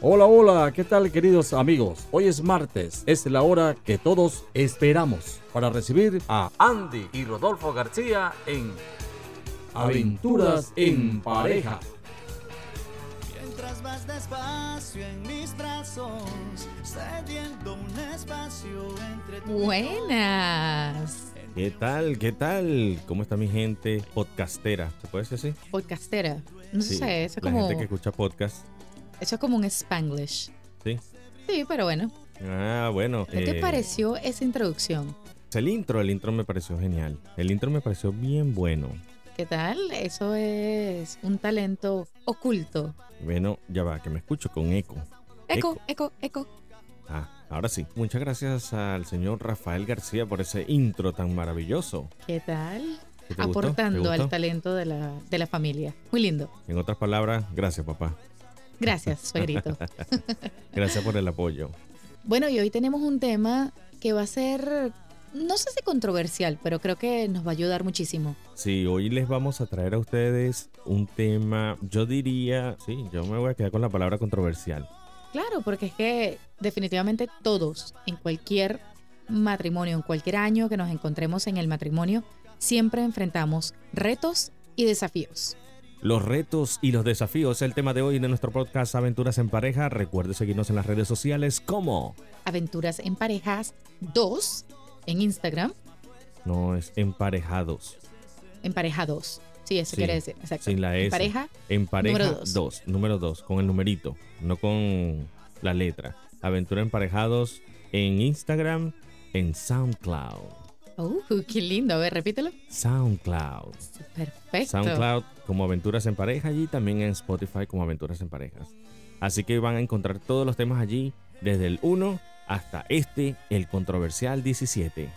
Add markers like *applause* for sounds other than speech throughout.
Hola, hola, ¿qué tal queridos amigos? Hoy es martes, es la hora que todos esperamos para recibir a Andy y Rodolfo García en Aventuras en Pareja. Mientras vas despacio en mis brazos, cediendo un espacio entre Buenas. ¿Qué tal? ¿Qué tal? ¿Cómo está mi gente podcastera? ¿Se puede decir así? Podcastera. No Sí, sé, eso es La como, gente que escucha podcast. Eso es como un spanglish. Sí. Sí, pero bueno. Ah, bueno. ¿Qué te eh, pareció esa introducción? El intro, el intro me pareció genial. El intro me pareció bien bueno. ¿Qué tal? Eso es un talento oculto. Bueno, ya va, que me escucho con eco. Eco, eco, eco. Ah, ahora sí. Muchas gracias al señor Rafael García por ese intro tan maravilloso. ¿Qué tal? ¿Qué te gustó? ¿Te Aportando al gustó? talento de la, de la familia. Muy lindo. En otras palabras, gracias papá. Gracias, suegrito. *laughs* Gracias por el apoyo. Bueno, y hoy tenemos un tema que va a ser, no sé si controversial, pero creo que nos va a ayudar muchísimo. Sí, hoy les vamos a traer a ustedes un tema, yo diría, sí, yo me voy a quedar con la palabra controversial. Claro, porque es que definitivamente todos, en cualquier matrimonio, en cualquier año que nos encontremos en el matrimonio, siempre enfrentamos retos y desafíos. Los retos y los desafíos, el tema de hoy de nuestro podcast Aventuras en Pareja. Recuerde seguirnos en las redes sociales como Aventuras en parejas 2 en Instagram, no es emparejados, en pareja 2. Sí, eso Sí, quiere decir. Exacto. sin la En S. pareja, en pareja Número dos. 2, número 2, con el numerito, no con la letra. Aventura emparejados en Instagram, en SoundCloud. Uh, qué lindo. A ver, repítelo. SoundCloud. Perfecto. SoundCloud como Aventuras en Pareja y también en Spotify como Aventuras en Parejas. Así que van a encontrar todos los temas allí, desde el 1 hasta este, el controversial 17.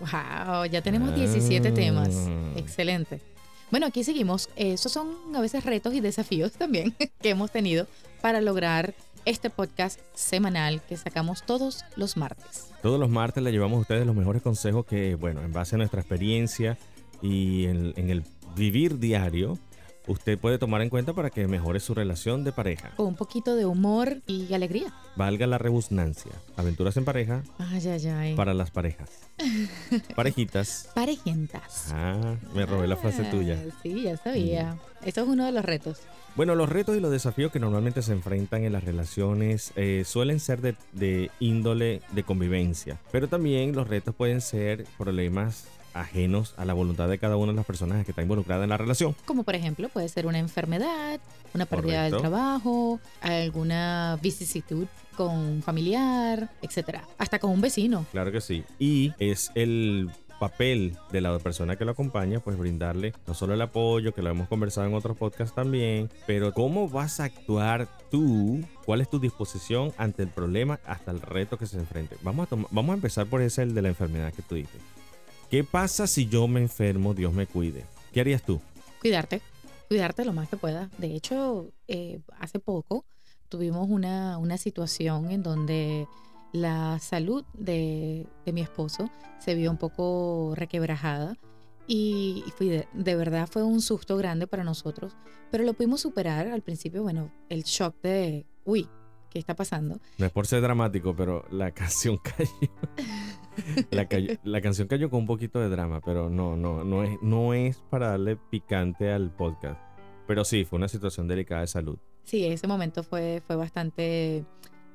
Wow, ya tenemos 17 temas. Ah. Excelente. Bueno, aquí seguimos. Esos son a veces retos y desafíos también *laughs* que hemos tenido para lograr este podcast semanal que sacamos todos los martes. Todos los martes le llevamos a ustedes los mejores consejos que, bueno, en base a nuestra experiencia y en, en el vivir diario, usted puede tomar en cuenta para que mejore su relación de pareja. Con un poquito de humor y alegría. Valga la rebusnancia. Aventuras en pareja Ay, ay, ay. para las parejas. *laughs* Parejitas. Parejentas. Ah, me robé la frase Ah, tuya. Sí, ya sabía. Eso es uno de los retos. Bueno, los retos y los desafíos que normalmente se enfrentan en las relaciones eh, suelen ser de, de índole de convivencia, pero también los retos pueden ser problemas ajenos a la voluntad de cada una de las personas que está involucrada en la relación. Como por ejemplo, puede ser una enfermedad, una pérdida del Correcto. trabajo, alguna vicisitud con un familiar, etcétera. Hasta con un vecino. Claro que sí. Y es el papel de la persona que lo acompaña, pues brindarle no solo el apoyo, que lo hemos conversado en otros podcasts también, pero cómo vas a actuar tú, cuál es tu disposición ante el problema hasta el reto que se enfrente. Vamos a, vamos a empezar por ese, el de la enfermedad que tú dices. ¿Qué pasa si yo me enfermo, Dios me cuide? ¿Qué harías tú? Cuidarte, cuidarte lo más que puedas. De hecho, eh, hace poco tuvimos una, una situación en donde la salud de, de mi esposo se vio un poco requebrajada y, y de, de verdad fue un susto grande para nosotros, pero lo pudimos superar al principio, bueno, el shock de, uy, ¿qué está pasando? No es por ser dramático, pero la *laughs* canción cayó. *laughs* La, la canción cayó con un poquito de drama, pero no, no, no es, no es para darle picante al podcast. Pero sí, fue una situación delicada de salud. Sí, ese momento fue, fue bastante,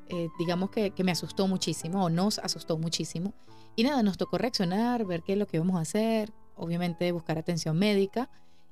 eh, digamos que, que me asustó muchísimo, o nos asustó muchísimo. Y nada, nos tocó reaccionar, ver qué es lo que íbamos a hacer, obviamente buscar atención médica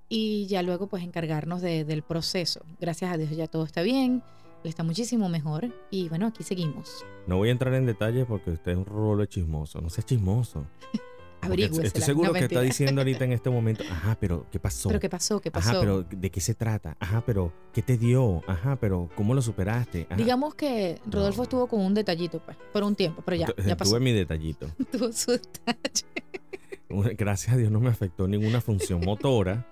y ya luego pues encargarnos de- del proceso. Gracias a Dios ya todo está bien, está muchísimo mejor y bueno, aquí seguimos. No voy a entrar en detalle porque usted es un rolo chismoso. No seas chismoso. *laughs* Estoy seguro No, que está diciendo ahorita en *laughs* este momento, ajá, pero ¿qué pasó? ¿Pero qué pasó? ¿Qué pasó? Ajá, pero ¿de qué se trata? Ajá, pero ¿qué te dio? Ajá, pero ¿cómo lo superaste? Ajá. Digamos que Rodolfo No. estuvo con un detallito pues, por un tiempo, pero ya, ya pasó. Tuve mi *laughs* detallito. Tuvo su detalle. Gracias a Dios no me afectó ninguna función motora,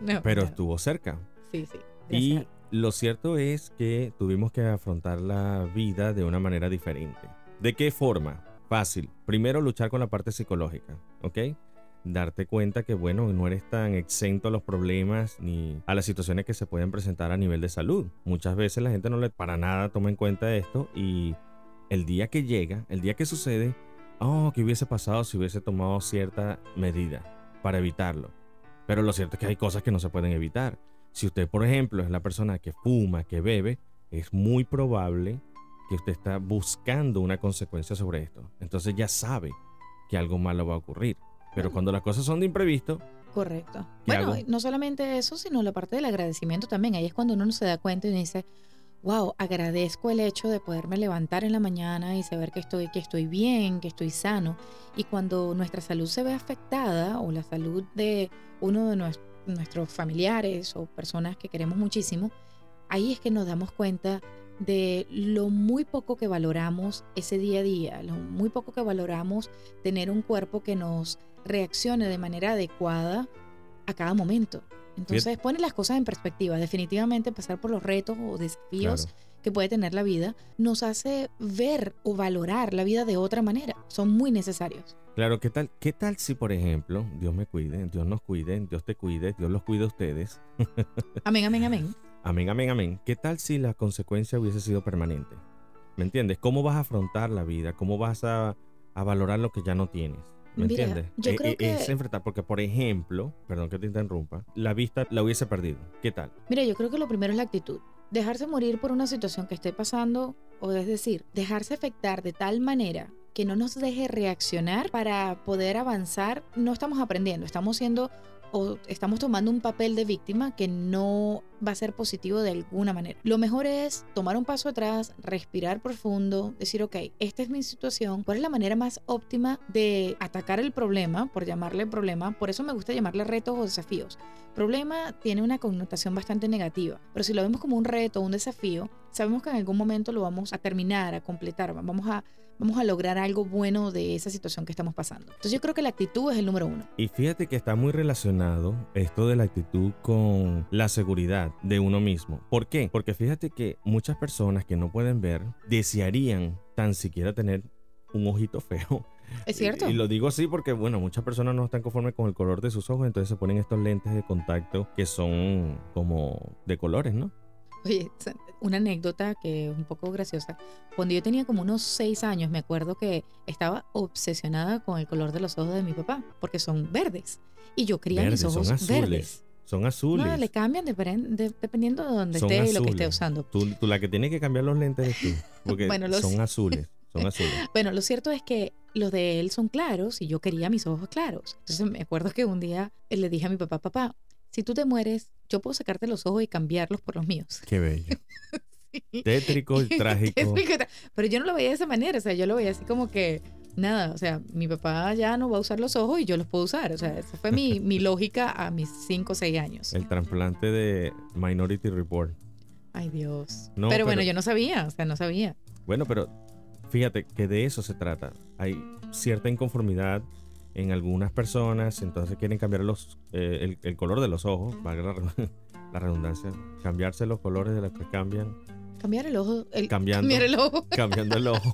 No, pero estuvo cerca. Sí, sí. Y. lo cierto es que tuvimos que afrontar la vida de una manera diferente. ¿De qué forma? Fácil. Primero luchar con la parte psicológica, ¿ok? darte cuenta que, bueno, no eres tan exento a los problemas ni a las situaciones que se pueden presentar a nivel de salud. Muchas veces la gente no le para nada toma en cuenta esto y el día que llega, el día que sucede, oh, ¿qué hubiese pasado si hubiese tomado cierta medida para evitarlo? Pero lo cierto es que hay cosas que no se pueden evitar. Si usted, por ejemplo, es la persona que fuma, que bebe, es muy probable que usted está buscando una consecuencia sobre esto. Entonces ya sabe que algo malo va a ocurrir. Pero cuando las cosas son de imprevisto, Correcto. ¿Qué Bueno, hago? no solamente eso, sino la parte del agradecimiento también. Ahí es cuando uno se da cuenta y dice, wow, agradezco el hecho de poderme levantar en la mañana y saber que estoy, que estoy bien, que estoy sano. Y cuando nuestra salud se ve afectada o la salud de uno de nues- nuestros familiares o personas que queremos muchísimo, ahí es que nos damos cuenta de lo muy poco que valoramos ese día a día, lo muy poco que valoramos tener un cuerpo que nos reaccione de manera adecuada a cada momento. Entonces pone las cosas en perspectiva. Definitivamente pasar por los retos o desafíos claro, que puede tener la vida nos hace ver o valorar la vida de otra manera. Son muy necesarios. claro, ¿qué tal, ¿qué tal si, por ejemplo, Dios me cuide, Dios nos cuide, Dios te cuide, Dios los cuide a ustedes? *laughs* Amén, amén, amén. Amén, amén, amén. ¿Qué tal si la consecuencia hubiese sido permanente? ¿Me entiendes? ¿Cómo vas a afrontar la vida? ¿Cómo vas a, a valorar lo que ya no tienes? ¿Me Mira, entiendes? yo Eh, creo eh, que- Es enfrentar, porque por ejemplo, perdón que te interrumpa, la vista la hubiese perdido. ¿Qué tal? Mira, yo creo que lo primero es la actitud. Dejarse morir por una situación que esté pasando, o es decir, dejarse afectar de tal manera que no nos deje reaccionar para poder avanzar, no estamos aprendiendo, estamos siendo estamos tomando un papel de víctima que no va a ser positivo de alguna manera. Lo mejor es tomar un paso atrás, respirar profundo, decir, ok, esta es mi situación, ¿cuál es la manera más óptima de atacar el problema, por llamarle problema? Por eso me gusta llamarle retos o desafíos. Problema tiene una connotación bastante negativa, pero si lo vemos como un reto, un desafío, sabemos que en algún momento lo vamos a terminar, a completar, vamos a, vamos a lograr algo bueno de esa situación que estamos pasando. Entonces yo creo que la actitud es el número uno. Y fíjate que está muy relacionado esto de la actitud con la seguridad de uno mismo. ¿Por qué? Porque fíjate que muchas personas que no pueden ver desearían tan siquiera tener un ojito feo. ¿Es cierto? Y, y lo digo así porque, bueno, muchas personas no están conformes con el color de sus ojos, entonces se ponen estos lentes de contacto que son como de colores, ¿no? Oye, una anécdota que es un poco graciosa. Cuando yo tenía como unos seis años, me acuerdo que estaba obsesionada con el color de los ojos de mi papá, porque son verdes. Y yo quería Verdes, mis son ojos azules. verdes. Son azules. No, le cambian de- dependiendo de donde Son esté y lo que esté azules. usando. Tú, tú la que tiene que cambiar los lentes eres tú, *laughs* porque Bueno, lo son azules, son *laughs* azules. Bueno, lo cierto es que los de él son claros y yo quería mis ojos claros. Entonces me acuerdo que un día le dije a mi papá, papá, si tú te mueres, yo puedo sacarte los ojos y cambiarlos por los míos. Qué bello. *laughs* Tétrico y *laughs* trágico. Pero yo no lo veía de esa manera, o sea, yo lo veía así como que, nada, o sea, mi papá ya no va a usar los ojos y yo los puedo usar. O sea, esa fue mi, *laughs* mi lógica a mis 5 o 6 años. El trasplante de Minority Report. Ay, Dios. No, pero, bueno, pero- yo no sabía, o sea, no sabía. Bueno, pero fíjate que de eso se trata. Hay cierta inconformidad en algunas personas, entonces quieren cambiar los, eh, el, el color de los ojos, valga la, re- *laughs* la redundancia, cambiarse los colores de los que cambian, Cambiar el ojo. El, *laughs* Cambiando. Cambiar el ojo. *laughs* cambiando el ojo.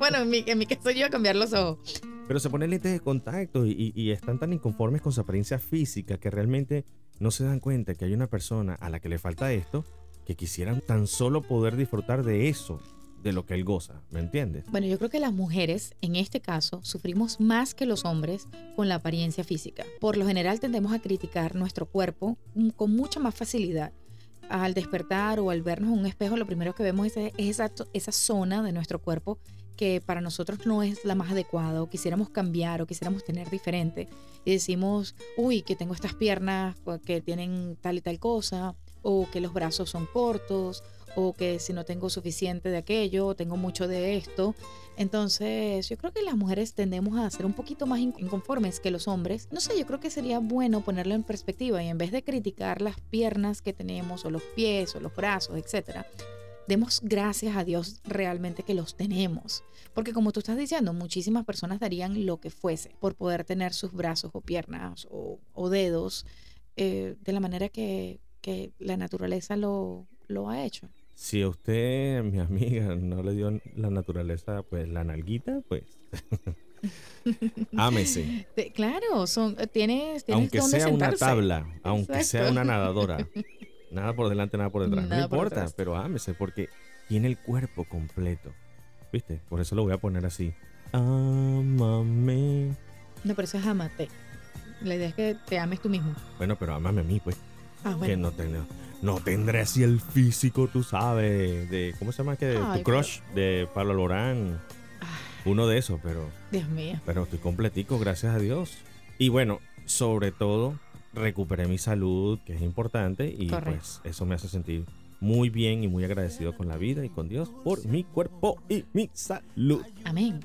bueno, en mi, en mi caso yo iba a cambiar los ojos. Pero se ponen lentes de contacto y, y- y están tan inconformes con su apariencia física que realmente no se dan cuenta que hay una persona a la que le falta esto que quisieran tan solo poder disfrutar de eso, de lo que él goza, ¿me entiendes? Bueno, yo creo que las mujeres, en este caso, sufrimos más que los hombres con la apariencia física. Por lo general tendemos a criticar nuestro cuerpo con mucha más facilidad. Al despertar o al vernos en un espejo, lo primero que vemos es, es esa, esa zona de nuestro cuerpo que para nosotros no es la más adecuada o quisiéramos cambiar o quisiéramos tener diferente. Y decimos, uy, que tengo estas piernas o que tienen tal y tal cosa, o que los brazos son cortos, o que si no tengo suficiente de aquello, o tengo mucho de esto. Entonces, yo creo que las mujeres tendemos a ser un poquito más in- inconformes que los hombres. No sé, yo creo que sería bueno ponerlo en perspectiva y en vez de criticar las piernas que tenemos, o los pies, o los brazos, etcétera, demos gracias a Dios realmente que los tenemos. Porque como tú estás diciendo, muchísimas personas darían lo que fuese por poder tener sus brazos o piernas o, dedos eh, de la manera que, la naturaleza lo ha hecho. Si a usted, mi amiga, no le dio la naturaleza, pues la nalguita, pues *laughs* Ámese. Te- Claro, son, tienes, tienes Aunque sea una tabla, aunque sea una *laughs* nadadora. Nada por delante, nada por detrás. Nada no por importa, detrás. pero ámese porque tiene el cuerpo completo. ¿Viste? Por eso lo voy a poner así. Ámame. No, pero eso es amate. La idea es que te ames tú mismo. Bueno, pero ámame a mí, pues. Ah, Que bueno. no, ten- no tendré así el físico, tú sabes. De, ¿Cómo se llama? que Tu crush de Pablo Lorán. Uno de esos, pero, Dios mío. pero estoy completico, gracias a Dios. Y bueno, sobre todo, recuperé mi salud, que es importante. Y Correcto. pues eso me hace sentir muy bien y muy agradecido con la vida y con Dios por mi cuerpo y mi salud. Amén.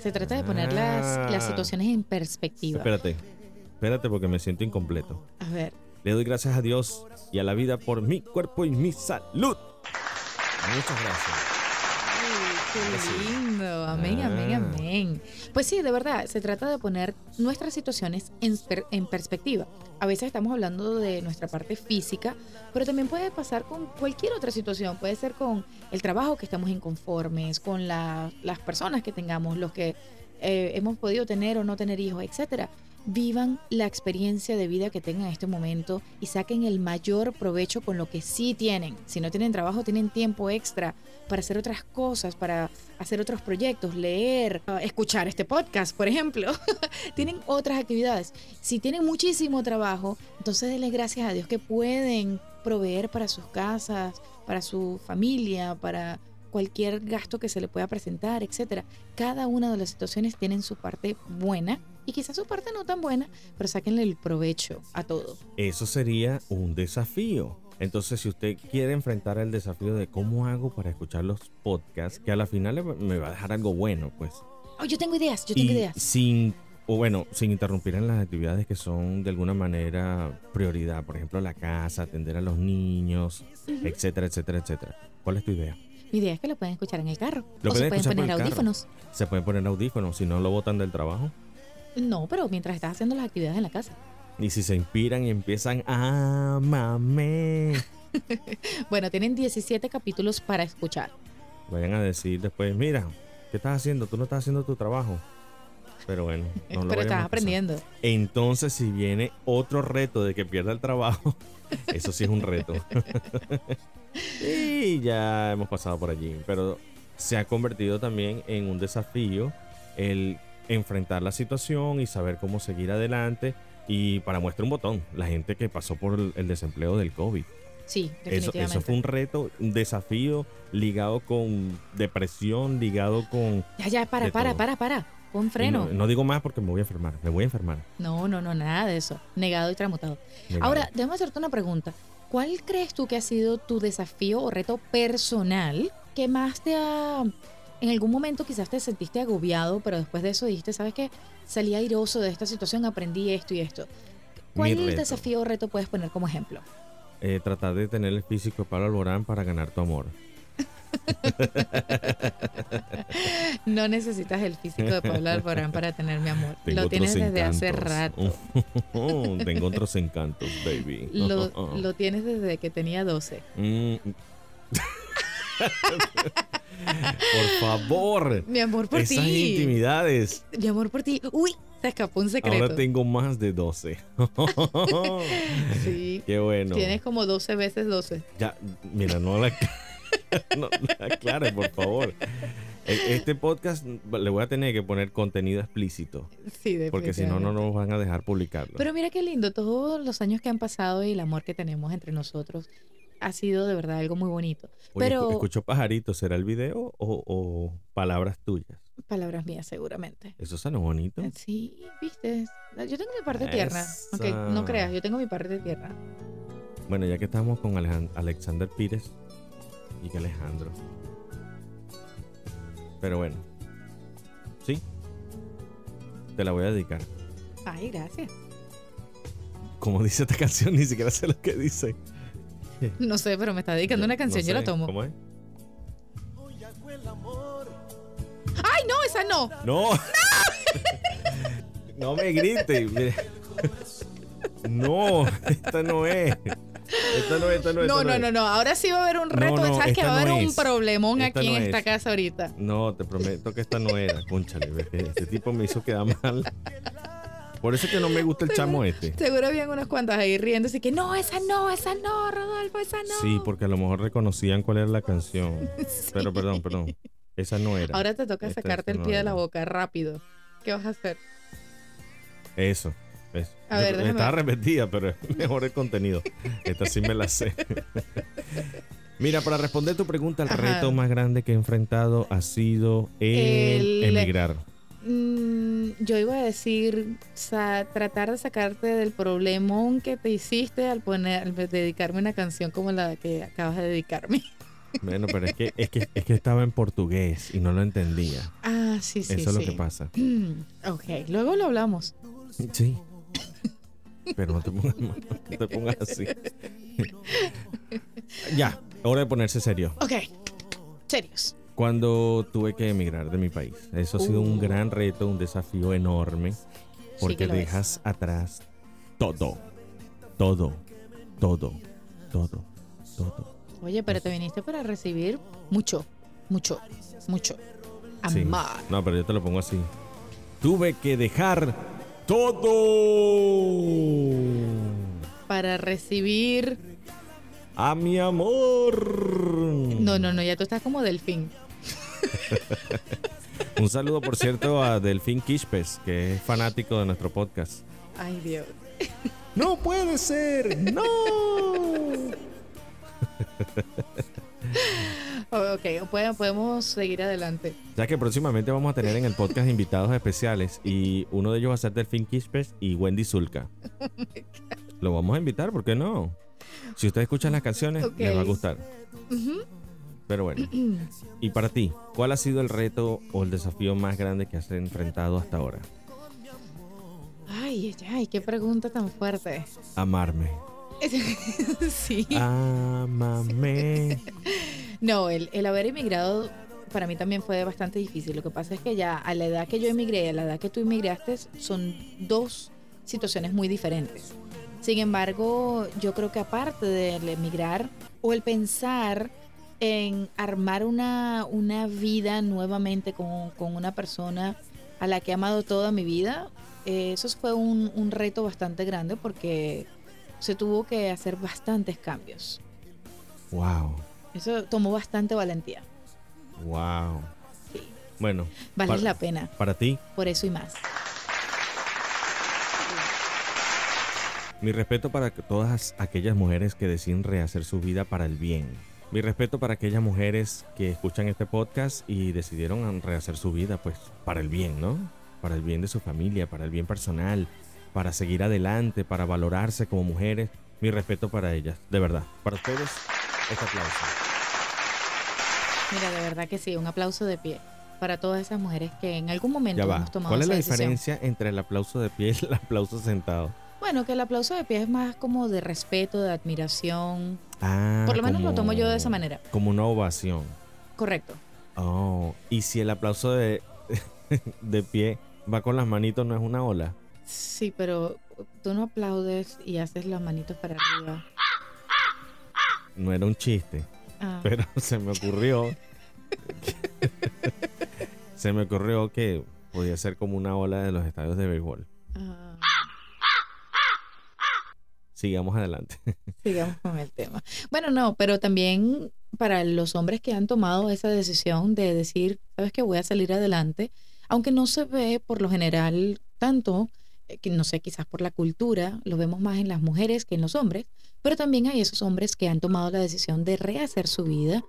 Se trata de poner las, las Ah. situaciones en perspectiva. Espérate, espérate porque me siento incompleto. A ver, Le doy gracias a Dios y a la vida por mi cuerpo y mi salud. Muchas gracias. Qué lindo, amén, amén, Ah. amén. Pues sí, de verdad, se trata de poner nuestras situaciones en, per- en perspectiva. A veces estamos hablando de nuestra parte física, pero también puede pasar con cualquier otra situación. Puede ser con el trabajo que estamos inconformes, con la- las personas que tengamos, los que eh, hemos podido tener o no tener hijos, etcétera. Vivan la experiencia de vida que tengan en este momento y saquen el mayor provecho con lo que sí tienen. Si no tienen trabajo, tienen tiempo extra para hacer otras cosas, para hacer otros proyectos, leer, escuchar este podcast, por ejemplo. *laughs* tienen otras actividades. Si tienen muchísimo trabajo, entonces denle gracias a Dios que pueden proveer para sus casas, para su familia, para cualquier gasto que se le pueda presentar, etcétera. Cada una de las situaciones tienen su parte buena y quizás su parte no tan buena, pero sáquenle el provecho a todo. Eso sería un desafío. Entonces, si usted quiere enfrentar el desafío de cómo hago para escuchar los podcasts, que a la final me va a dejar algo bueno, pues. Oh, yo tengo ideas, yo tengo y ideas. sin, o bueno, sin interrumpir en las actividades que son de alguna manera prioridad. Por ejemplo, la casa, atender a los niños, etcétera, etcétera, etcétera. ¿Cuál es tu idea? Mi idea es que lo pueden escuchar en el carro. Lo o se pueden pueden escuchar por poner carro. audífonos. Se pueden poner audífonos, si no lo botan del trabajo. No, pero mientras estás haciendo las actividades en la casa. Y si se inspiran y empiezan a mame, *laughs* Bueno, tienen 17 capítulos para escuchar. vayan a decir después, mira, ¿qué estás haciendo? Tú no estás haciendo tu trabajo. Pero bueno, *laughs* no lo pero estás aprendiendo. Entonces, si viene otro reto de que pierda el trabajo, *laughs* eso sí es un reto. y ya hemos pasado por allí, pero se ha convertido también en un desafío el enfrentar la situación y saber cómo seguir adelante. Y para muestra un botón, la gente que pasó por el, desempleo del COVID. Sí, Eso, definitivamente. eso fue un reto, un desafío ligado con depresión, ligado con... Ya, ya, para, para, para, para. Y freno. No, no digo más porque me voy a enfermar, me voy a enfermar. No, no, no, nada de eso. Negado y tramutado. Negado. Ahora, déjame hacerte una pregunta. ¿Cuál crees tú que ha sido tu desafío o reto personal que más te ha... En algún momento quizás te sentiste agobiado, pero después de eso dijiste, ¿sabes qué? Salí airoso de esta situación, aprendí esto y esto. ¿Cuál desafío o reto puedes poner como ejemplo? Eh, tratar de tener el físico de Pablo Alborán para ganar tu amor. *laughs* No necesitas el físico de Pablo Alborán para tener mi amor. Tengo lo tienes desde hace encantos. rato. *laughs* Tengo otros encantos, baby. Lo, *laughs* lo tienes desde que tenía 12. Mm. Por favor. Mi amor por Esas ti. intimidades. Mi amor por ti. Uy, se escapó un secreto. Ahora tengo más de 12. *laughs* Sí. Qué bueno. Tienes como 12 veces 12. Ya, mira, no la, *laughs* no la por favor. E- Este podcast le voy a tener que poner contenido explícito. Sí, Porque si no, no nos van a dejar publicarlo. Pero mira qué lindo, todos los años que han pasado y el amor que tenemos entre nosotros ha sido de verdad algo muy bonito. Oye, pero- escu- escucho pajaritos, ¿será el video o, o palabras tuyas? Palabras mías, seguramente. Eso suena bonito. Sí, viste. Yo tengo mi parte tierna. Aunque no creas, yo tengo mi parte tierna. Bueno, ya que estamos con Alejan- Alexander Pires y que Alejandro. Pero bueno, sí, te la voy a dedicar. Ay, gracias. Como dice esta canción, ni siquiera sé lo que dice. *laughs* No sé, pero me está dedicando una No canción, yo la tomo. ¿Cómo es? ¡Ay, no, esa no! No. no *laughs* me grites. *laughs* No, esta no es. Esta no es, esta no es. No, esta no, es. no, no. Ahora sí va a haber un No, reto. no, Sabes que va a haber no un es. problemón Esta aquí no en esta es. casa ahorita. No, te prometo que esta no era. Cónchale, este tipo me hizo quedar mal. Por eso es que no me gusta el chamo este. Seguro habían unas cuantas ahí riendo, así que no, esa no, esa no, Rodolfo, esa no. Sí, porque a lo mejor reconocían cuál era la canción. *laughs* Pero perdón, perdón. Esa no era. Ahora te toca Esta- sacarte el no pie de la boca rápido. ¿Qué vas a hacer? Eso. eso. A ver, Yo- Estaba repetida, pero es mejor el contenido. Esta sí me la sé. *laughs* Mira, para responder tu pregunta, el Ajá. reto más grande que he enfrentado ha sido el, El- emigrar. Mm, yo iba a decir, tratar de sacarte del problemón que te hiciste al poner, al dedicarme una canción como la que acabas de dedicarme. *laughs* Bueno, pero es que, es que, es que estaba en portugués y no lo entendía. Ah, sí, sí, Eso es lo que pasa. *clears throat* ok, luego lo hablamos. Sí. Pero no te pongas, no te pongas así. *laughs* ya, hora de ponerse serio. Ok, serios. Cuando tuve que emigrar de mi país. Eso ha sido un gran reto, un desafío enorme. Porque es. dejas atrás todo. Todo. Todo. Todo. Todo. Oye, pero te viniste para recibir mucho, mucho, mucho. Sí. Amar. No, pero yo te lo pongo así. Tuve que dejar todo. Para recibir. A mi amor. No, no, no, ya tú estás como delfín. *laughs* Un saludo, por cierto, a Delfín Quishpes, que es fanático de nuestro podcast. Ay, Dios. ¡No puede ser! ¡No! *laughs* Ok, podemos seguir adelante. Ya que próximamente vamos a tener en el podcast invitados especiales y uno de ellos va a ser Delfín Quishpes y Wendy Zulka. *laughs* Lo vamos a invitar, ¿por qué no? Si ustedes escuchan las canciones, les va a gustar. Ujú. Pero bueno. *clears throat* Y para ti, ¿cuál ha sido el reto o el desafío más grande que has enfrentado hasta ahora? Ay, ay, ay, qué pregunta tan fuerte. Amarme. *laughs* sí. Amame. *laughs* No, el, el haber emigrado para mí también fue bastante difícil. Lo que pasa es que ya a la edad que yo emigré, a la edad que tú emigraste, son dos situaciones muy diferentes. Sin embargo, yo creo que aparte del emigrar o el pensar en armar una, una vida nuevamente con, con una persona a la que he amado toda mi vida, eh, eso fue un, un reto bastante grande porque se tuvo que hacer bastantes cambios. Wow. Eso tomó bastante valentía. Wow. Sí. Bueno, Vale Para- la pena, para ti, por eso y más. mi respeto para todas aquellas mujeres que deciden rehacer su vida para el bien. Mi respeto para aquellas mujeres que escuchan este podcast y decidieron rehacer su vida, pues, para el bien, ¿no? Para el bien de su familia, para el bien personal, para seguir adelante, para valorarse como mujeres. Mi respeto para ellas, de verdad. Para ustedes, este aplauso. Mira, de verdad que sí, un aplauso de pie para todas esas mujeres que en algún momento hemos tomado ¿Cuál es esa la decisión. diferencia entre el aplauso de pie y el *laughs* aplauso sentado? Bueno, que el aplauso de pie es más como de respeto, de admiración. Ah, Por lo menos lo tomo yo de esa manera. Como una ovación. Correcto. Oh, y si el aplauso de, *laughs* de pie va con las manitos, no es una ola. Sí, pero tú no aplaudes y haces las manitos para arriba. No era un chiste, Ah, pero *laughs* se me ocurrió. *laughs* se me ocurrió que podía ser como una ola de los estadios de béisbol. ah, Sigamos adelante. *laughs* sigamos con el tema. Bueno, no, pero también para los hombres que han tomado esa decisión de decir, sabes que voy a salir adelante, aunque no se ve por lo general tanto, eh, que no sé, quizás por la cultura, lo vemos más en las mujeres que en los hombres, pero también hay esos hombres que han tomado la decisión de rehacer su vida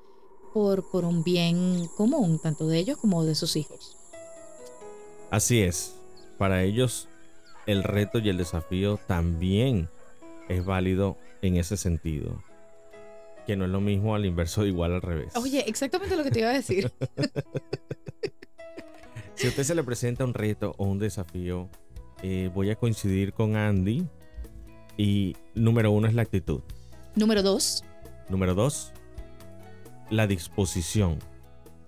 por, por un bien común, tanto de ellos como de sus hijos. Así es. Para ellos, el reto y el desafío también es válido en ese sentido. Que no es lo mismo al inverso, igual al revés. Oye, exactamente lo que te iba a decir. *laughs* Si a usted se le presenta un reto o un desafío, eh, voy a coincidir con Andy. Y número uno es la actitud. Número dos, Número dos, la disposición,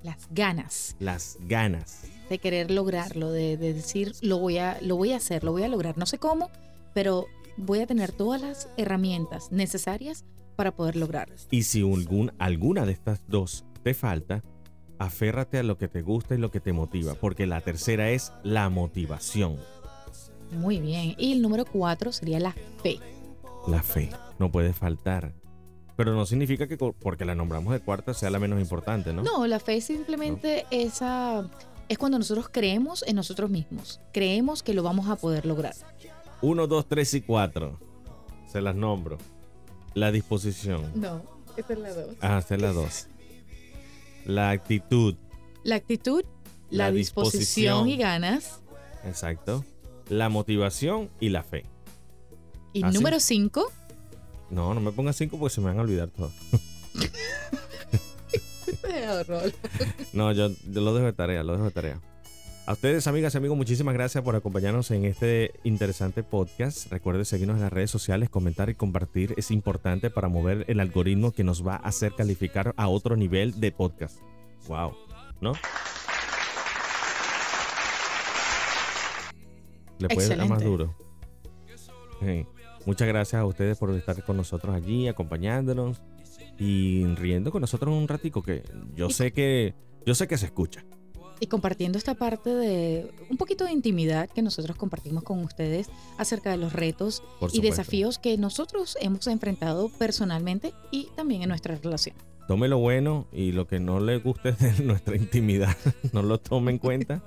las ganas. las ganas. de querer lograrlo, de, de decir lo voy a lo voy a hacer, lo voy a lograr, no sé cómo, pero voy a tener todas las herramientas necesarias para poder lograrlo. Y si algún, alguna de estas dos te falta, aférrate a lo que te gusta y lo que te motiva, porque la tercera es la motivación. Muy bien. Y el número cuatro sería la fe. La fe no puede faltar. Pero no significa que porque la nombramos de cuarta sea la menos importante, ¿no? No, la fe es simplemente esa es cuando nosotros creemos en nosotros mismos. Creemos que lo vamos a poder lograr. Uno, dos, tres y cuatro. Se las nombro. La disposición. No, esa es la dos. Ah, esta es la dos. La actitud. La actitud, la, La disposición, disposición. y ganas. Exacto. La motivación y la fe. Y ¿Ah, sí? número cinco, No, no me pongas cinco porque se me van a olvidar todos. *laughs* No, yo, yo lo dejo de tarea, lo dejo de tarea. A ustedes, amigas y amigos, muchísimas gracias por acompañarnos en este interesante podcast. Recuerden seguirnos en las redes sociales, comentar y compartir. Es importante para mover el algoritmo que nos va a hacer calificar a otro nivel de podcast. Wow, ¿no? Le puede dar más duro. Sí. Muchas gracias a ustedes por estar con nosotros allí, acompañándonos y riendo con nosotros un ratico que yo sé que yo sé que se escucha. Y compartiendo esta parte de un poquito de intimidad que nosotros compartimos con ustedes acerca de los retos y desafíos que nosotros hemos enfrentado personalmente y también en nuestra relación. Tome lo bueno y lo que no le guste de *laughs* nuestra intimidad, *laughs* no lo tome en cuenta.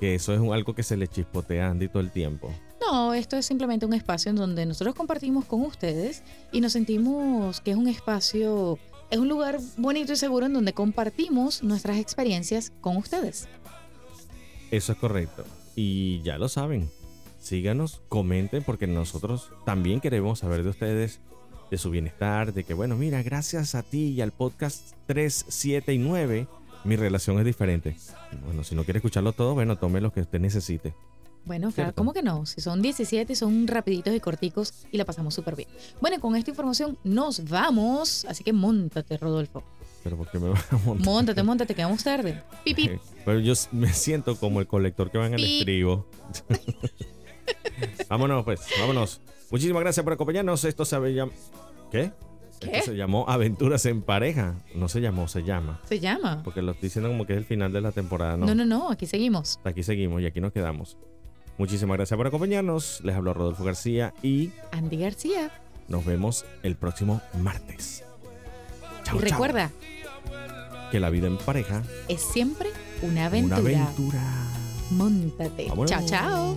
Que eso es algo que se le chispotea a Andy todo el tiempo. No, esto es simplemente un espacio en donde nosotros compartimos con ustedes y nos sentimos que es un espacio, es un lugar bonito y seguro en donde compartimos nuestras experiencias con ustedes. Eso es correcto. Y ya lo saben. Síganos, comenten, porque nosotros también queremos saber de ustedes, de su bienestar, de que, bueno, mira, gracias a ti y al podcast 3, 7 y 9, mi relación es diferente. Bueno, si no quiere escucharlo todo, bueno, tome lo que usted necesite. Bueno, claro. ¿cómo que no? Si son 17 y son rapiditos y corticos y la pasamos súper bien. Bueno, con esta información nos vamos, así que montate, Rodolfo. Pero porque me *laughs* va a montar. Móntate, móntate, que vamos tarde. Pipi. Pero yo me siento como el colector que va en el estribo. *laughs* vámonos, pues, vámonos. Muchísimas gracias por acompañarnos. Esto se había llam- ¿Qué? ¿Qué? Esto se llamó Aventuras en Pareja. No se llamó, se llama. Se llama. Porque lo estoy diciendo como que es el final de la temporada. No, No, no, no, aquí seguimos. Aquí seguimos y aquí nos quedamos. Muchísimas gracias por acompañarnos. Les habló Rodolfo García y Andy García. nos vemos el próximo martes. Chao, y recuerda, que la vida en pareja es siempre una es una aventura. aventura. Móntate. Vámonos. Chao, chao.